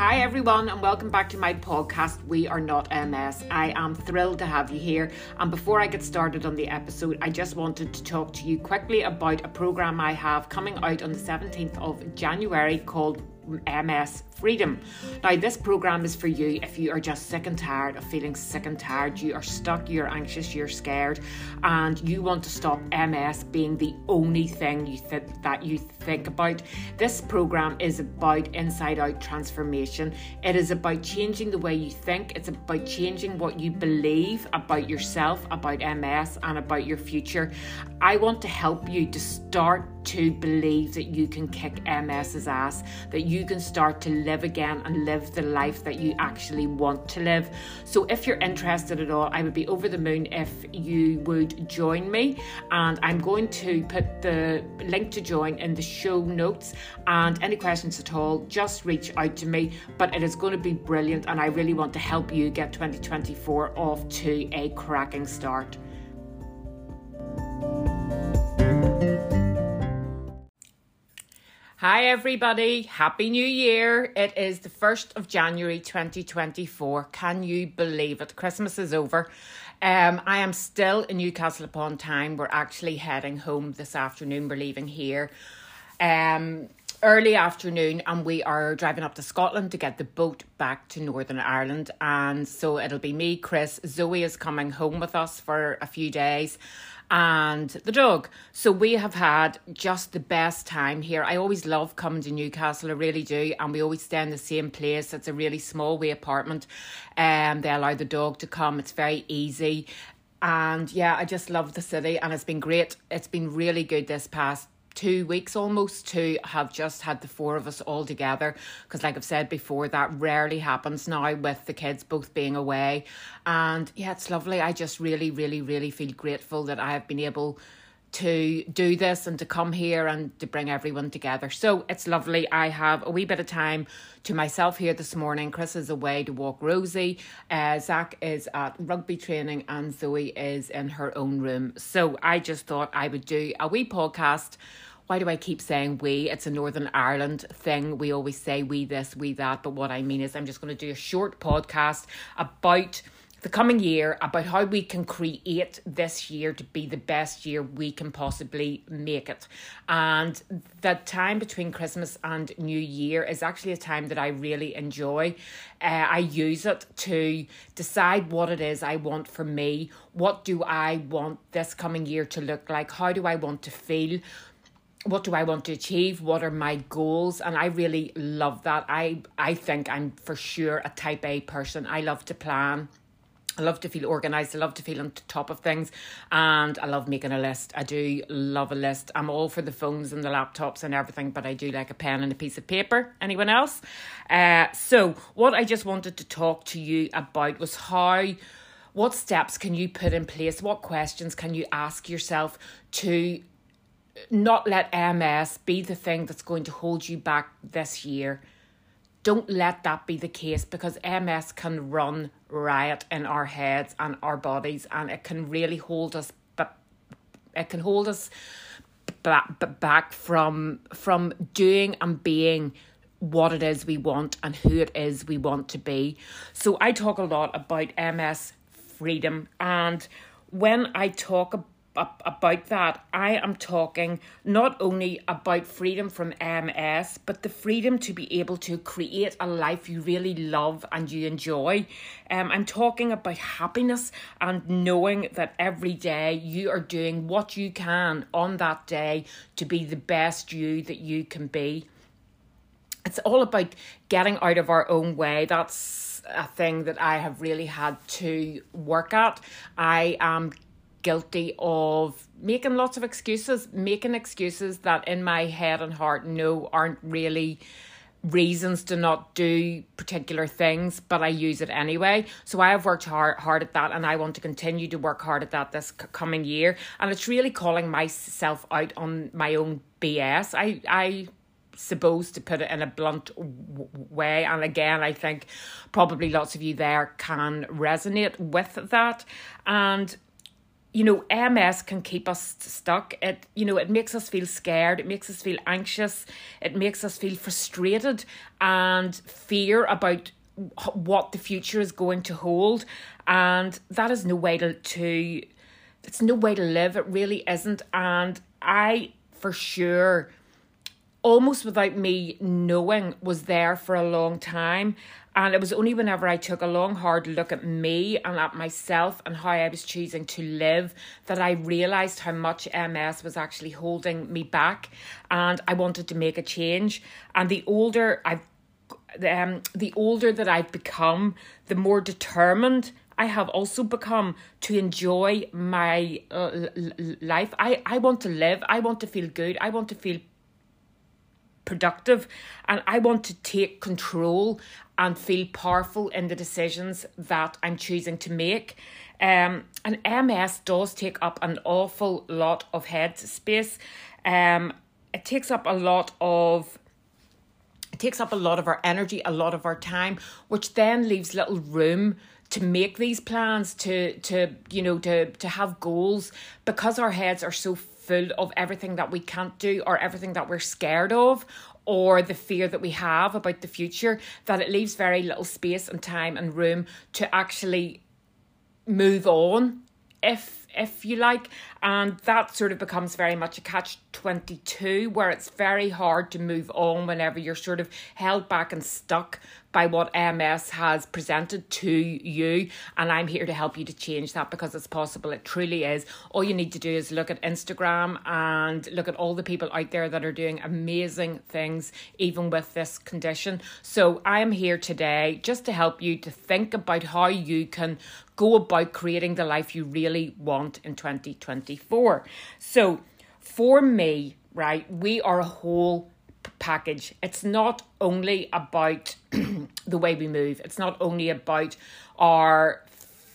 Hi, everyone, and welcome back to my podcast, We Are Not MS. I am thrilled to have you here. And before I get started on the episode, I just wanted to talk to you quickly about a program I have coming out on the 17th of January called MS freedom. Now, this program is for you if you are just sick and tired of feeling sick and tired, you are stuck, you're anxious, you're scared, and you want to stop MS being the only thing you th- that you think about. This program is about inside out transformation. It is about changing the way you think, it's about changing what you believe about yourself, about MS, and about your future. I want to help you to start to believe that you can kick MS's ass, that you can start to live again and live the life that you actually want to live. So, if you're interested at all, I would be over the moon if you would join me. And I'm going to put the link to join in the show notes. And any questions at all, just reach out to me. But it is going to be brilliant, and I really want to help you get 2024 off to a cracking start. Hi, everybody. Happy New Year. It is the 1st of January 2024. Can you believe it? Christmas is over. Um, I am still in Newcastle upon Tyne. We're actually heading home this afternoon. We're leaving here um, early afternoon and we are driving up to Scotland to get the boat back to Northern Ireland. And so it'll be me, Chris. Zoe is coming home with us for a few days and the dog. So we have had just the best time here. I always love coming to Newcastle, I really do. And we always stay in the same place. It's a really small wee apartment. Um, they allow the dog to come. It's very easy. And yeah, I just love the city and it's been great. It's been really good this past two weeks almost to have just had the four of us all together because like i've said before that rarely happens now with the kids both being away and yeah it's lovely i just really really really feel grateful that i have been able to do this and to come here and to bring everyone together. So it's lovely. I have a wee bit of time to myself here this morning. Chris is away to walk Rosie. Uh, Zach is at rugby training and Zoe is in her own room. So I just thought I would do a wee podcast why do I keep saying we? It's a Northern Ireland thing. We always say we this, we that. But what I mean is, I'm just going to do a short podcast about the coming year, about how we can create this year to be the best year we can possibly make it. And the time between Christmas and New Year is actually a time that I really enjoy. Uh, I use it to decide what it is I want for me. What do I want this coming year to look like? How do I want to feel? What do I want to achieve? What are my goals? And I really love that. I I think I'm for sure a type A person. I love to plan. I love to feel organized. I love to feel on top of things. And I love making a list. I do love a list. I'm all for the phones and the laptops and everything, but I do like a pen and a piece of paper. Anyone else? Uh, so, what I just wanted to talk to you about was how, what steps can you put in place? What questions can you ask yourself to not let MS be the thing that's going to hold you back this year. Don't let that be the case because MS can run riot in our heads and our bodies, and it can really hold us. But it can hold us back, back from from doing and being what it is we want and who it is we want to be. So I talk a lot about MS freedom, and when I talk about about that, I am talking not only about freedom from MS, but the freedom to be able to create a life you really love and you enjoy. Um, I'm talking about happiness and knowing that every day you are doing what you can on that day to be the best you that you can be. It's all about getting out of our own way. That's a thing that I have really had to work at. I am guilty of making lots of excuses, making excuses that in my head and heart no aren't really reasons to not do particular things, but I use it anyway. So I have worked hard hard at that, and I want to continue to work hard at that this c- coming year. And it's really calling myself out on my own BS. I I suppose to put it in a blunt w- way and again i think probably lots of you there can resonate with that and you know, MS can keep us stuck. It, you know, it makes us feel scared. It makes us feel anxious. It makes us feel frustrated and fear about what the future is going to hold. And that is no way to, to it's no way to live. It really isn't. And I, for sure, almost without me knowing, was there for a long time. And it was only whenever I took a long, hard look at me and at myself and how I was choosing to live that I realised how much MS was actually holding me back. And I wanted to make a change. And the older I've um, the older that I've become, the more determined I have also become to enjoy my uh, life. I, I want to live. I want to feel good. I want to feel productive and I want to take control and feel powerful in the decisions that I'm choosing to make. Um, and MS does take up an awful lot of head space. Um, it takes up a lot of takes up a lot of our energy, a lot of our time, which then leaves little room to make these plans, to to you know to to have goals, because our heads are so full of everything that we can't do or everything that we're scared of or the fear that we have about the future that it leaves very little space and time and room to actually move on if if you like and that sort of becomes very much a catch 22 where it's very hard to move on whenever you're sort of held back and stuck by what MS has presented to you. And I'm here to help you to change that because it's possible. It truly is. All you need to do is look at Instagram and look at all the people out there that are doing amazing things, even with this condition. So I am here today just to help you to think about how you can go about creating the life you really want in 2024. So for me, right, we are a whole package. It's not only about the way we move, it's not only about our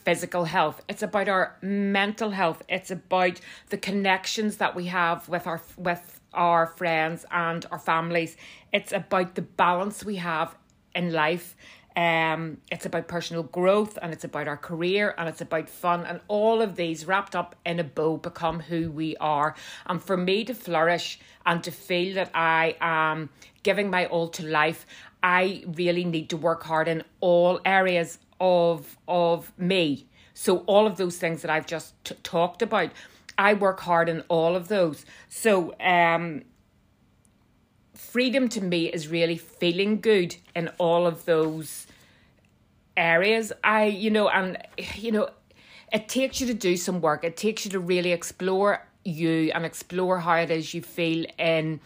physical health, it's about our mental health, it's about the connections that we have with our with our friends and our families. It's about the balance we have in life. Um, it's about personal growth and it's about our career and it's about fun and all of these wrapped up in a bow become who we are. And for me to flourish and to feel that I am giving my all to life, I really need to work hard in all areas of of me. So all of those things that I've just t- talked about, I work hard in all of those. So um freedom to me is really feeling good in all of those areas. I, you know, and, you know, it takes you to do some work. It takes you to really explore you and explore how it is you feel in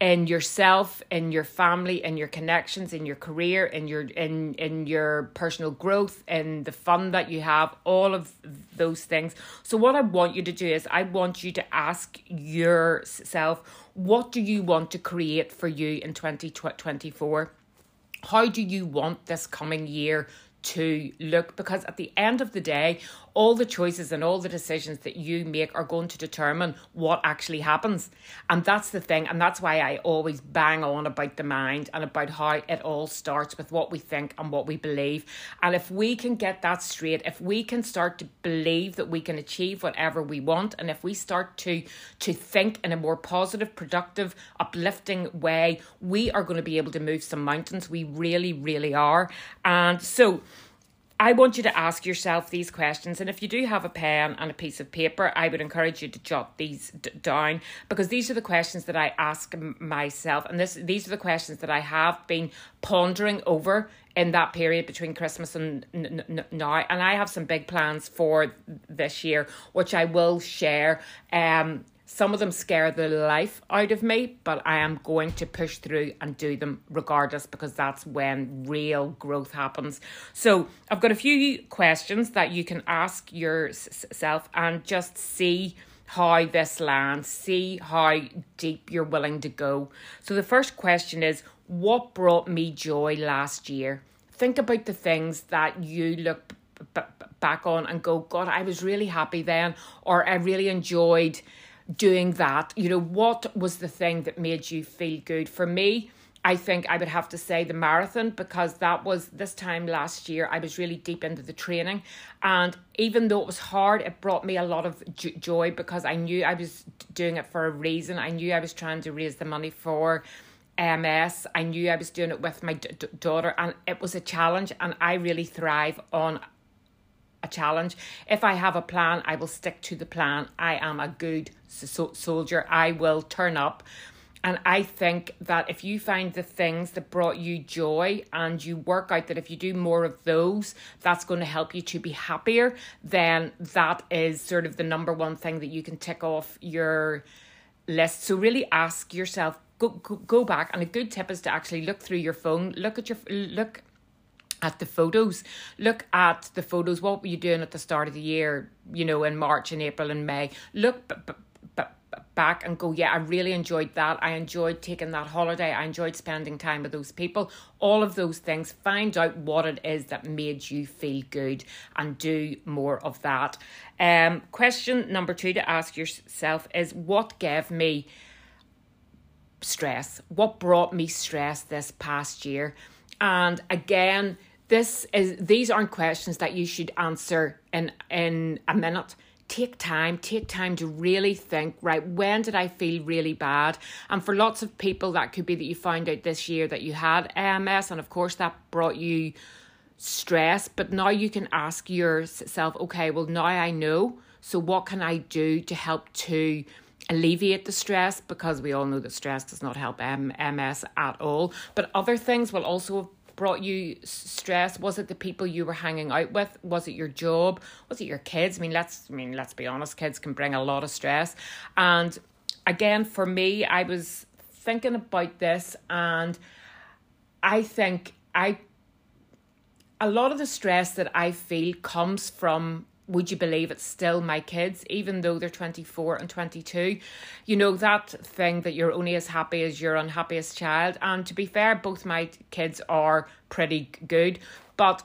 in yourself, in your family, in your connections, in your career, in your in in your personal growth, in the fun that you have, all of those things. So what I want you to do is I want you to ask yourself, what do you want to create for you in 2024? How do you want this coming year to look because at the end of the day all the choices and all the decisions that you make are going to determine what actually happens. And that's the thing and that's why I always bang on about the mind and about how it all starts with what we think and what we believe. And if we can get that straight if we can start to believe that we can achieve whatever we want and if we start to to think in a more positive productive uplifting way we are going to be able to move some mountains. We really really are. And so I want you to ask yourself these questions. And if you do have a pen and a piece of paper, I would encourage you to jot these d- down because these are the questions that I ask myself. And this, these are the questions that I have been pondering over in that period between Christmas and n- n- now. And I have some big plans for this year, which I will share. Um, some of them scare the life out of me, but I am going to push through and do them regardless because that's when real growth happens. So, I've got a few questions that you can ask yourself and just see how this lands, see how deep you're willing to go. So, the first question is What brought me joy last year? Think about the things that you look back on and go, God, I was really happy then, or I really enjoyed doing that? You know, what was the thing that made you feel good? For me, I think I would have to say the marathon because that was this time last year. I was really deep into the training, and even though it was hard, it brought me a lot of joy because I knew I was doing it for a reason. I knew I was trying to raise the money for MS. I knew I was doing it with my d- daughter, and it was a challenge. And I really thrive on a challenge. If I have a plan, I will stick to the plan. I am a good so- soldier. I will turn up. And I think that if you find the things that brought you joy and you work out that if you do more of those, that's going to help you to be happier, then that is sort of the number one thing that you can tick off your list. So really ask yourself, go, go, go back. And a good tip is to actually look through your phone, look at your, look at the photos. Look at the photos. What were you doing at the start of the year, you know, in March and April and May? Look b- b- b- back and go, yeah, I really enjoyed that. I enjoyed taking that holiday. I enjoyed spending time with those people. All of those things. Find out what it is that made you feel good and do more of that. Um, question number two to ask yourself is what gave me stress? What brought me stress this past year? And again, this is these aren't questions that you should answer in in a minute. Take time take time to really think right when did i feel really bad? And for lots of people that could be that you found out this year that you had MS, and of course that brought you stress but now you can ask yourself okay well now i know so what can i do to help to alleviate the stress? Because we all know that stress does not help ms at all. But other things will also brought you stress? Was it the people you were hanging out with? Was it your job? Was it your kids? I mean, let's I mean, let's be honest, kids can bring a lot of stress. And again, for me, I was thinking about this and I think I a lot of the stress that I feel comes from would you believe it's still my kids, even though they're 24 and 22? You know, that thing that you're only as happy as your unhappiest child. And to be fair, both my kids are pretty good. But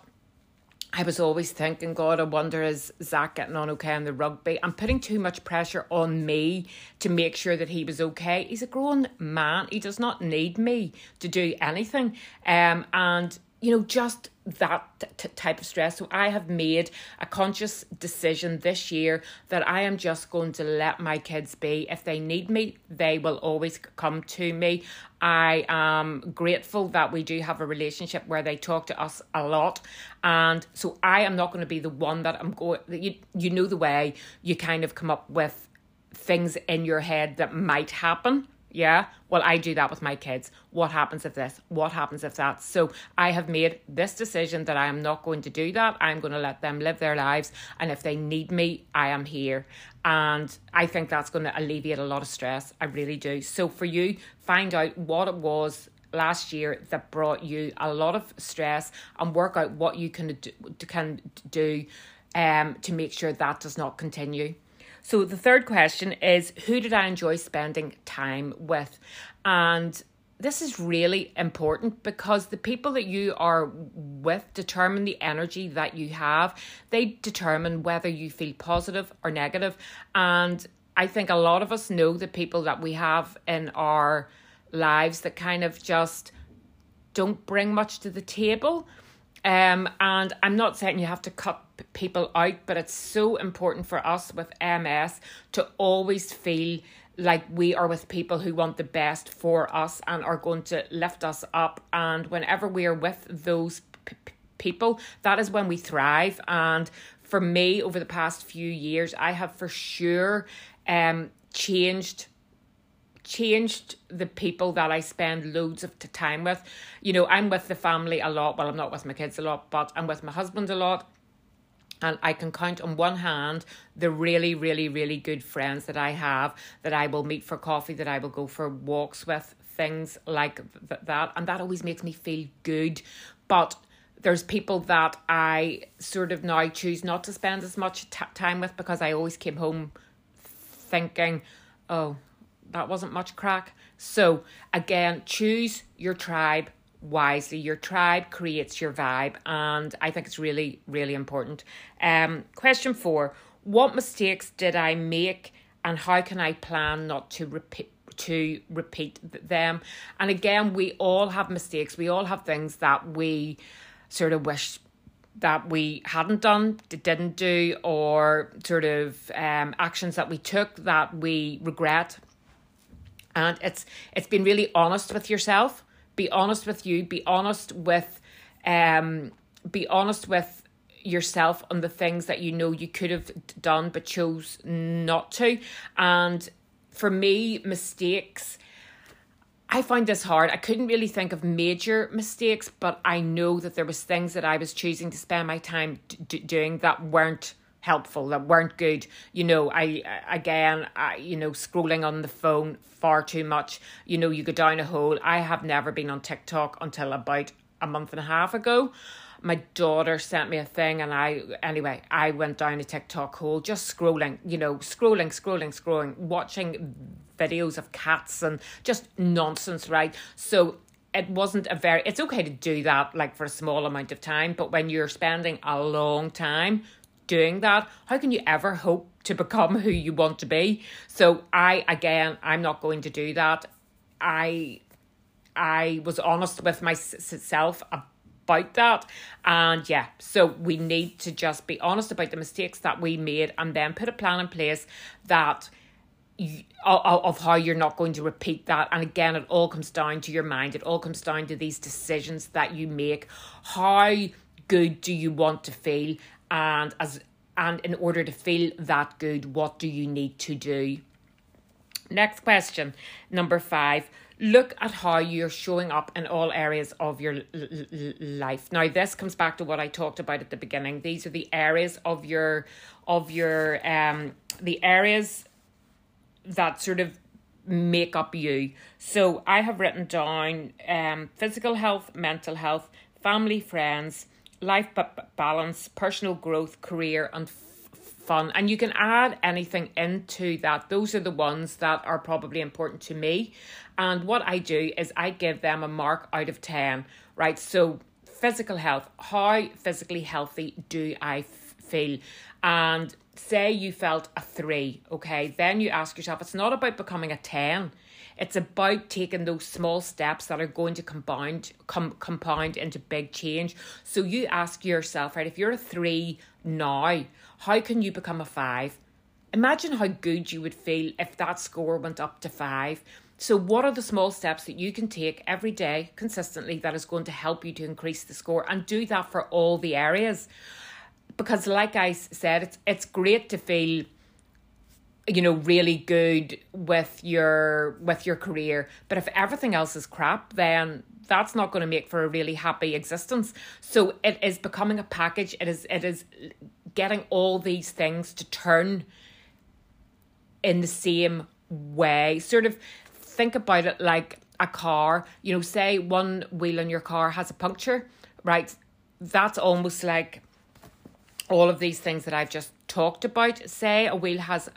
I was always thinking, God, I wonder is Zach getting on okay in the rugby? I'm putting too much pressure on me to make sure that he was okay. He's a grown man. He does not need me to do anything. Um, and you know, just that t- type of stress. So I have made a conscious decision this year that I am just going to let my kids be. If they need me, they will always come to me. I am grateful that we do have a relationship where they talk to us a lot. And so I am not going to be the one that I'm going, that you, you know, the way you kind of come up with things in your head that might happen yeah. Well, I do that with my kids. What happens if this? What happens if that? So I have made this decision that I am not going to do that. I'm going to let them live their lives. And if they need me, I am here. And I think that's going to alleviate a lot of stress. I really do. So for you, find out what it was last year that brought you a lot of stress and work out what you can do, can do um, to make sure that does not continue. So the third question is who did I enjoy spending time with? And this is really important because the people that you are with determine the energy that you have. They determine whether you feel positive or negative. And I think a lot of us know the people that we have in our lives that kind of just don't bring much to the table. Um, and I'm not saying you have to cut people out, but it's so important for us with MS to always feel like we are with people who want the best for us and are going to lift us up. And whenever we are with those p- people, that is when we thrive. And for me, over the past few years, I have for sure um, changed changed the people that I spend loads of time with. You know, I'm with the family a lot. Well, I'm not with my kids a lot, but I'm with my husband a lot. And I can count on one hand the really, really, really good friends that I have that I will meet for coffee, that I will go for walks with, things like th- that. And that always makes me feel good. But there's people that I sort of now choose not to spend as much t- time with because I always came home thinking, oh, that wasn't much crack. So, again, choose your tribe wisely. Your tribe creates your vibe, and I think it's really, really important. Um, question four What mistakes did I make, and how can I plan not to repeat? to repeat them. And again, we all have mistakes. We all have things that we sort of wish that we hadn't done, didn't do, or sort of um, actions that we took that we regret. And it's it's been really honest with yourself. Be honest with you. Be honest with, um, be honest with yourself on the things that you know you could have done but chose not to. And for me, mistakes I find this hard. I couldn't really think of major mistakes, but I know that there was things that I was choosing to spend my time d- doing that weren't helpful, that weren't good. You know, I again, I, you know, scrolling on the phone far too much. You know, you go down a hole. I have never been on TikTok until about a month and a half ago my daughter sent me a thing and I anyway I went down a TikTok hole just scrolling you know scrolling scrolling scrolling watching videos of cats and just nonsense right so it wasn't a very it's okay to do that like for a small amount of time but when you're spending a long time doing that how can you ever hope to become who you want to be so I again I'm not going to do that I I was honest with myself about that. And yeah, so we need to just be honest about the mistakes that we made and then put a plan in place that you, of how you're not going to repeat that. And again, it all comes down to your mind. It all comes down to these decisions that you make. How good do you want to feel? And as and in order to feel that good, what do you need to do? Next question, number five. Look at how you're showing up in all areas of your l- l- life. Now this comes back to what i talked about at the beginning. These are the areas of your of your um the areas that sort of make up you. So i have written down um physical health mental health family friends life balance personal growth career and fun. And you can add anything into that. Those are the ones that are probably important to me. And what i do is i give them a mark out of 10 right? So physical health. How physically healthy do i f- feel? And say you felt a 3 okay? Then you ask yourself it's not about becoming a 10 it's about taking those small steps that are going to compound com- compound into big change. So you ask yourself, right, if you're a three now, how can you become a five? Imagine how good you would feel if that score went up to five. So, what are the small steps that you can take every day consistently that is going to help you to increase the score and do that for all the areas? Because, like I said, it's it's great to feel you know really good with your with your career. But if everything else is crap then that's not going to make for a really happy existence. So it is becoming a package. It is it is getting all these things to turn in the same way. Sort of think about it like a car. You know say one wheel in your car has a puncture right? That's almost like all of these things that I've just talked about. Say a wheel has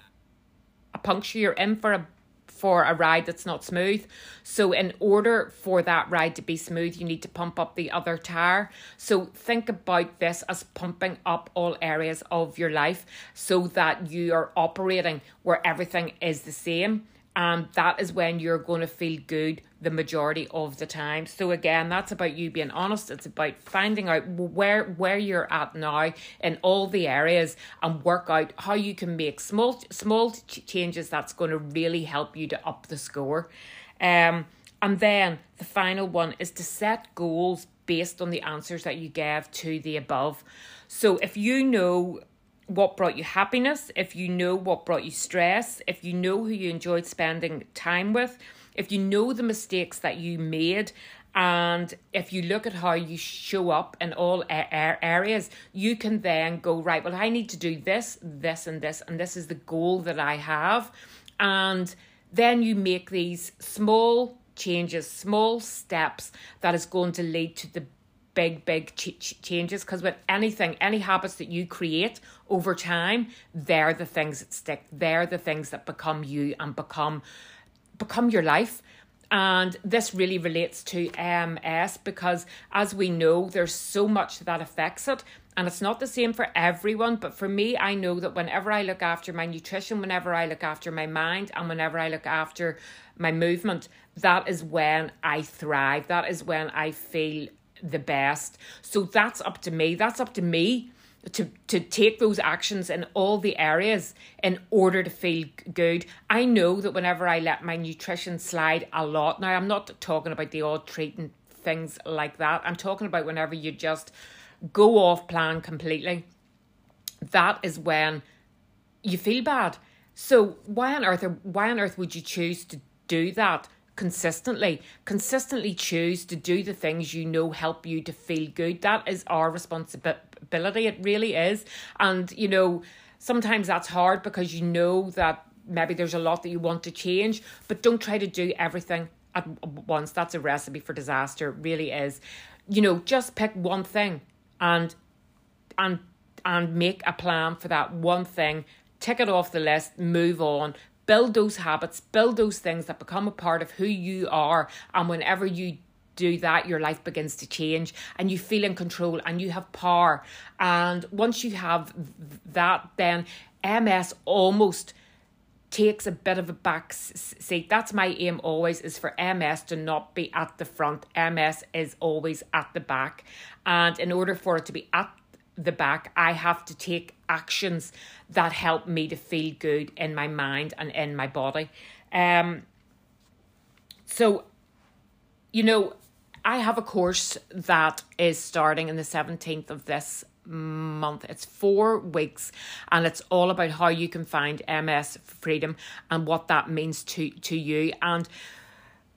puncture, you're in for a for a ride that's not smooth. So, in order for that ride to be smooth, you need to pump up the other tire. So, think about this as pumping up all areas of your life so that you are operating where everything is the same and that is when you're going to feel good the majority of the time. So again that's about you being honest. It's about finding out where where you're at now in all the areas and work out how you can make small small changes that's going to really help you to up the score. Um and then the final one is to set goals based on the answers that you gave to the above. So if you know what brought you happiness, if you know what brought you stress, if you know who you enjoyed spending time with, if you know the mistakes that you made, and if you look at how you show up in all areas, you can then go, right, well, I need to do this, this, and this, and this is the goal that I have. And then you make these small changes, small steps that is going to lead to the big, big ch- changes because with anything, any habits that you create over time, they're the things that stick. They're the things that become you and become become your life. And this really relates to um, MS because, as we know, there's so much that affects it. And it's not the same for everyone, but for me, I know that whenever I look after my nutrition, whenever I look after my mind, and whenever I look after my movement, that is when I thrive. That is when I feel the best. So that's up to me. That's up to me to to take those actions in all the areas in order to feel good. I know that whenever I let my nutrition slide a lot, now I'm not talking about the odd treating things like that. I'm talking about whenever you just go off plan completely. That is when you feel bad. So why on earth why on earth would you choose to do that? consistently consistently choose to do the things you know help you to feel good that is our responsibility ability. It really is. And, you know, sometimes that's hard because you know that maybe there's a lot that you want to change, but don't try to do everything at once. That's a recipe for disaster, really is. You know, just pick one thing and and and make a plan for that one thing, tick it off the list, move on, build those habits, build those things that become a part of who you are. And whenever you do that, your life begins to change and you feel in control and you have power. And once you have that, then MS almost takes a bit of a back seat. That's my aim always is for MS to not be at the front. MS is always at the back. And in order for it to be at the back, I have to take actions that help me to feel good in my mind and in my body. Um so you know, I have a course that is starting in the 17th of this month. It's four weeks and it's all about how you can find MS freedom and what that means to, to you. And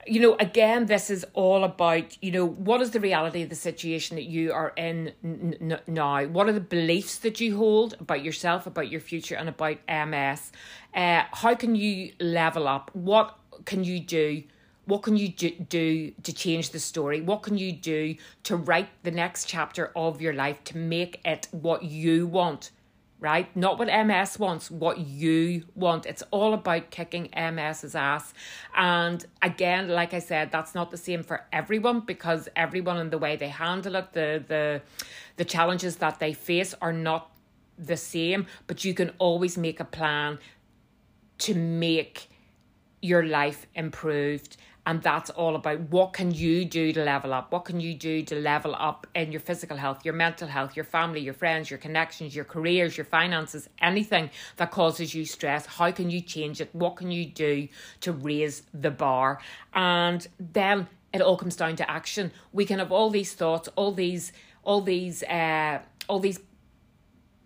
you know, again, this is all about, you know, what is the reality of the situation that you are in n- now? What are the beliefs that you hold about yourself, about your future, and about MS? Uh, how can you level up? What can you do? What can you do to change the story? What can you do to write the next chapter of your life to make it what you want? Right? Not what MS wants, what you want. It's all about kicking MS's ass. And again, like I said, that's not the same for everyone because everyone and the way they handle it, the the the challenges that they face are not the same, but you can always make a plan to make your life improved and that's all about what can you do to level up? What can you do to level up in your physical health your mental health your family your friends your connections your careers your finances anything that causes you stress? How can you change it? What can you do to raise the bar? And then it all comes down to action. We can have all these thoughts all these all these uh all these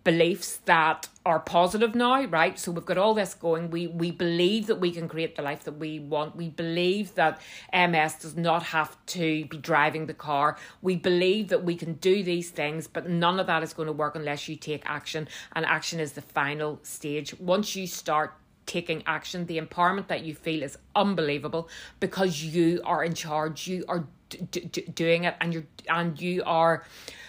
beliefs that are positive now, right? So we've got all this going. We we believe that we can create the life that we want. We believe that MS does not have to be driving the car. We believe that we can do these things, but none of that is going to work unless you take action. And action is the final stage. Once you start taking action, the empowerment that you feel is unbelievable because you are in charge. You are d- d- doing it, and you're and you are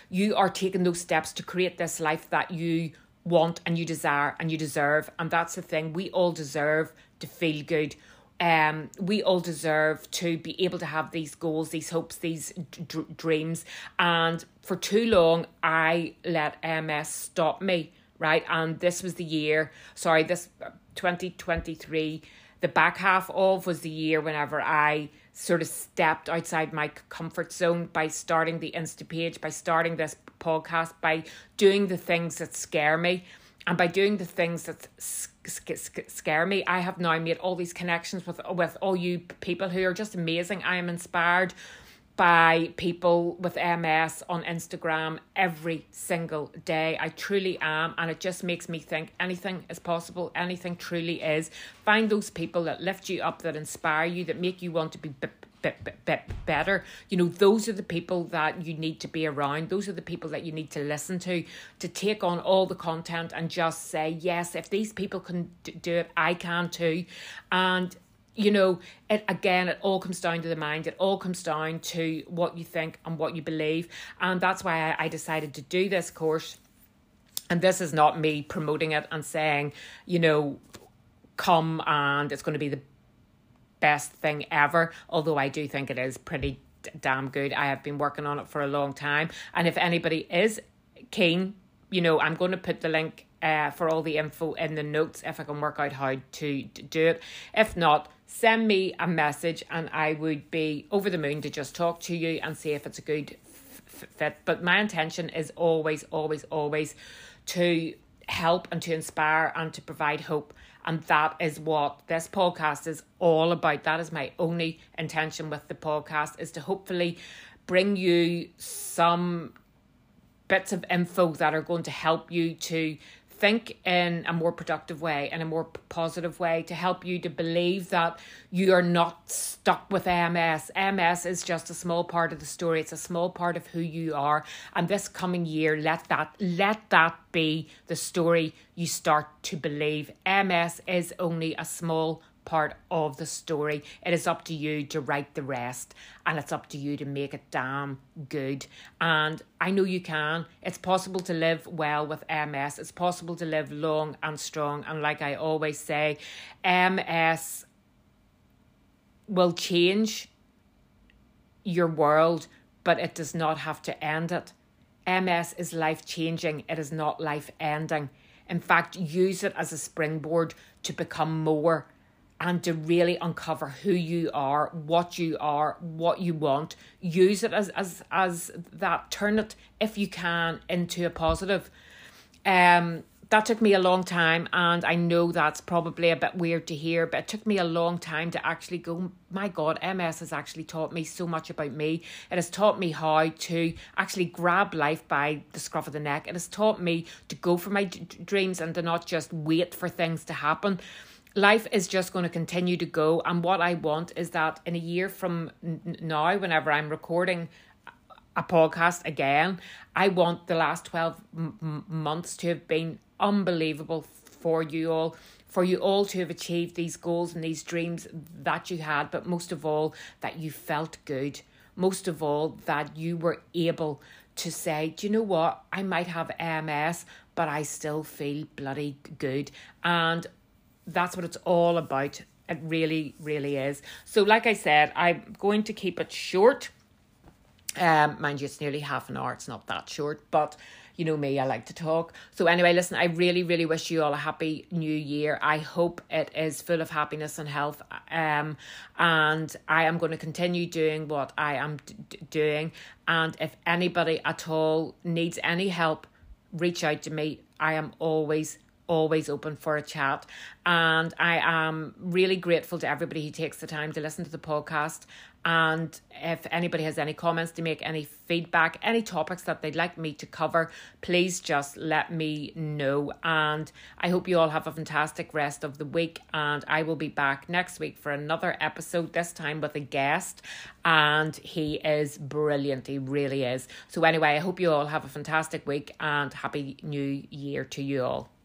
you are taking those steps to create this life that you want and you desire and you deserve. And that's the thing. We all deserve to feel good. Um, we all deserve to be able to have these goals, these hopes, these d- dreams. And for too long, I let MS stop me, right? And this was the year, sorry, this 2023, the back half of was the year whenever I sort of stepped outside my comfort zone by starting the Insta page, by starting this podcast, by doing the things that scare me. And by doing the things that scare me, I have now made all these connections with with all you people who are just amazing. I am inspired by people with MS on Instagram every single day. I truly am. And it just makes me think anything is possible, anything truly is. Find those people that lift you up, that inspire you, that make you want to be b- b- b- better. You know, those are the people that you need to be around. Those are the people that you need to listen to, to take on all the content and just say, yes, if these people can do it, I can too. And you know, it again, it all comes down to the mind. It all comes down to what you think and what you believe. And that's why I, I decided to do this course. And this is not me promoting it and saying, you know, come and it's going to be the best thing ever, although I do think it is pretty damn good. I have been working on it for a long time. And if anybody is keen, you know, I'm going to put the link uh, for all the info in the notes if I can work out how to do it. If not, send me a message and I would be over the moon to just talk to you and see if it's a good fit. But my intention is always, always, always to help and to inspire and to provide hope. And that is what this podcast is all about. That is my only intention with the podcast is to hopefully bring you some bits of info that are going to help you to think in a more productive way, in a more positive way, to help you to believe that you are not stuck with MS. MS is just a small part of the story. It's a small part of who you are. And this coming year, let that let that be the story you start to believe. MS is only a small part of the story. It is up to you to write the rest and it's up to you to make it damn good. And I know you can. It's possible to live well with MS, it's possible to live long and strong. And like I always say, MS will change your world, but it does not have to end it. MS is life changing, it is not life ending. In fact, use it as a springboard to become more and to really uncover who you are, what you are, what you want. Use it as as as that. Turn it if you can into a positive. Um, that took me a long time, and I know that's probably a bit weird to hear, but it took me a long time to actually go. My God, MS has actually taught me so much about me. It has taught me how to actually grab life by the scruff of the neck. It has taught me to go for my d- dreams and to not just wait for things to happen life is just going to continue to go. And what I want is that in a year from now, whenever I'm recording a podcast again, I want the last 12 m- months to have been unbelievable for you all. For you all to have achieved these goals and these dreams that you had, but most of all, that you felt good. Most of all, that you were able to say, Do you know what? I might have MS, but I still feel bloody good. And that's what it's all about. It really, really is. So, like I said, I'm going to keep it short. Um, mind you, it's nearly half an hour. It's not that short, but you know me, I like to talk. So, anyway, listen, I really, really wish you all a happy new year. I hope it is full of happiness and health. Um, and I am going to continue doing what I am d- doing. And if anybody at all needs any help, reach out to me. I am always always open for a chat. And I am really grateful to everybody who takes the time to listen to the podcast. And if anybody has any comments to make, any feedback, any topics that they'd like me to cover, please just let me know. And I hope you all have a fantastic rest of the week. And I will be back next week for another episode, this time with a guest. And he is brilliant. He really is. So, anyway, I hope you all have a fantastic week and happy new year to you all.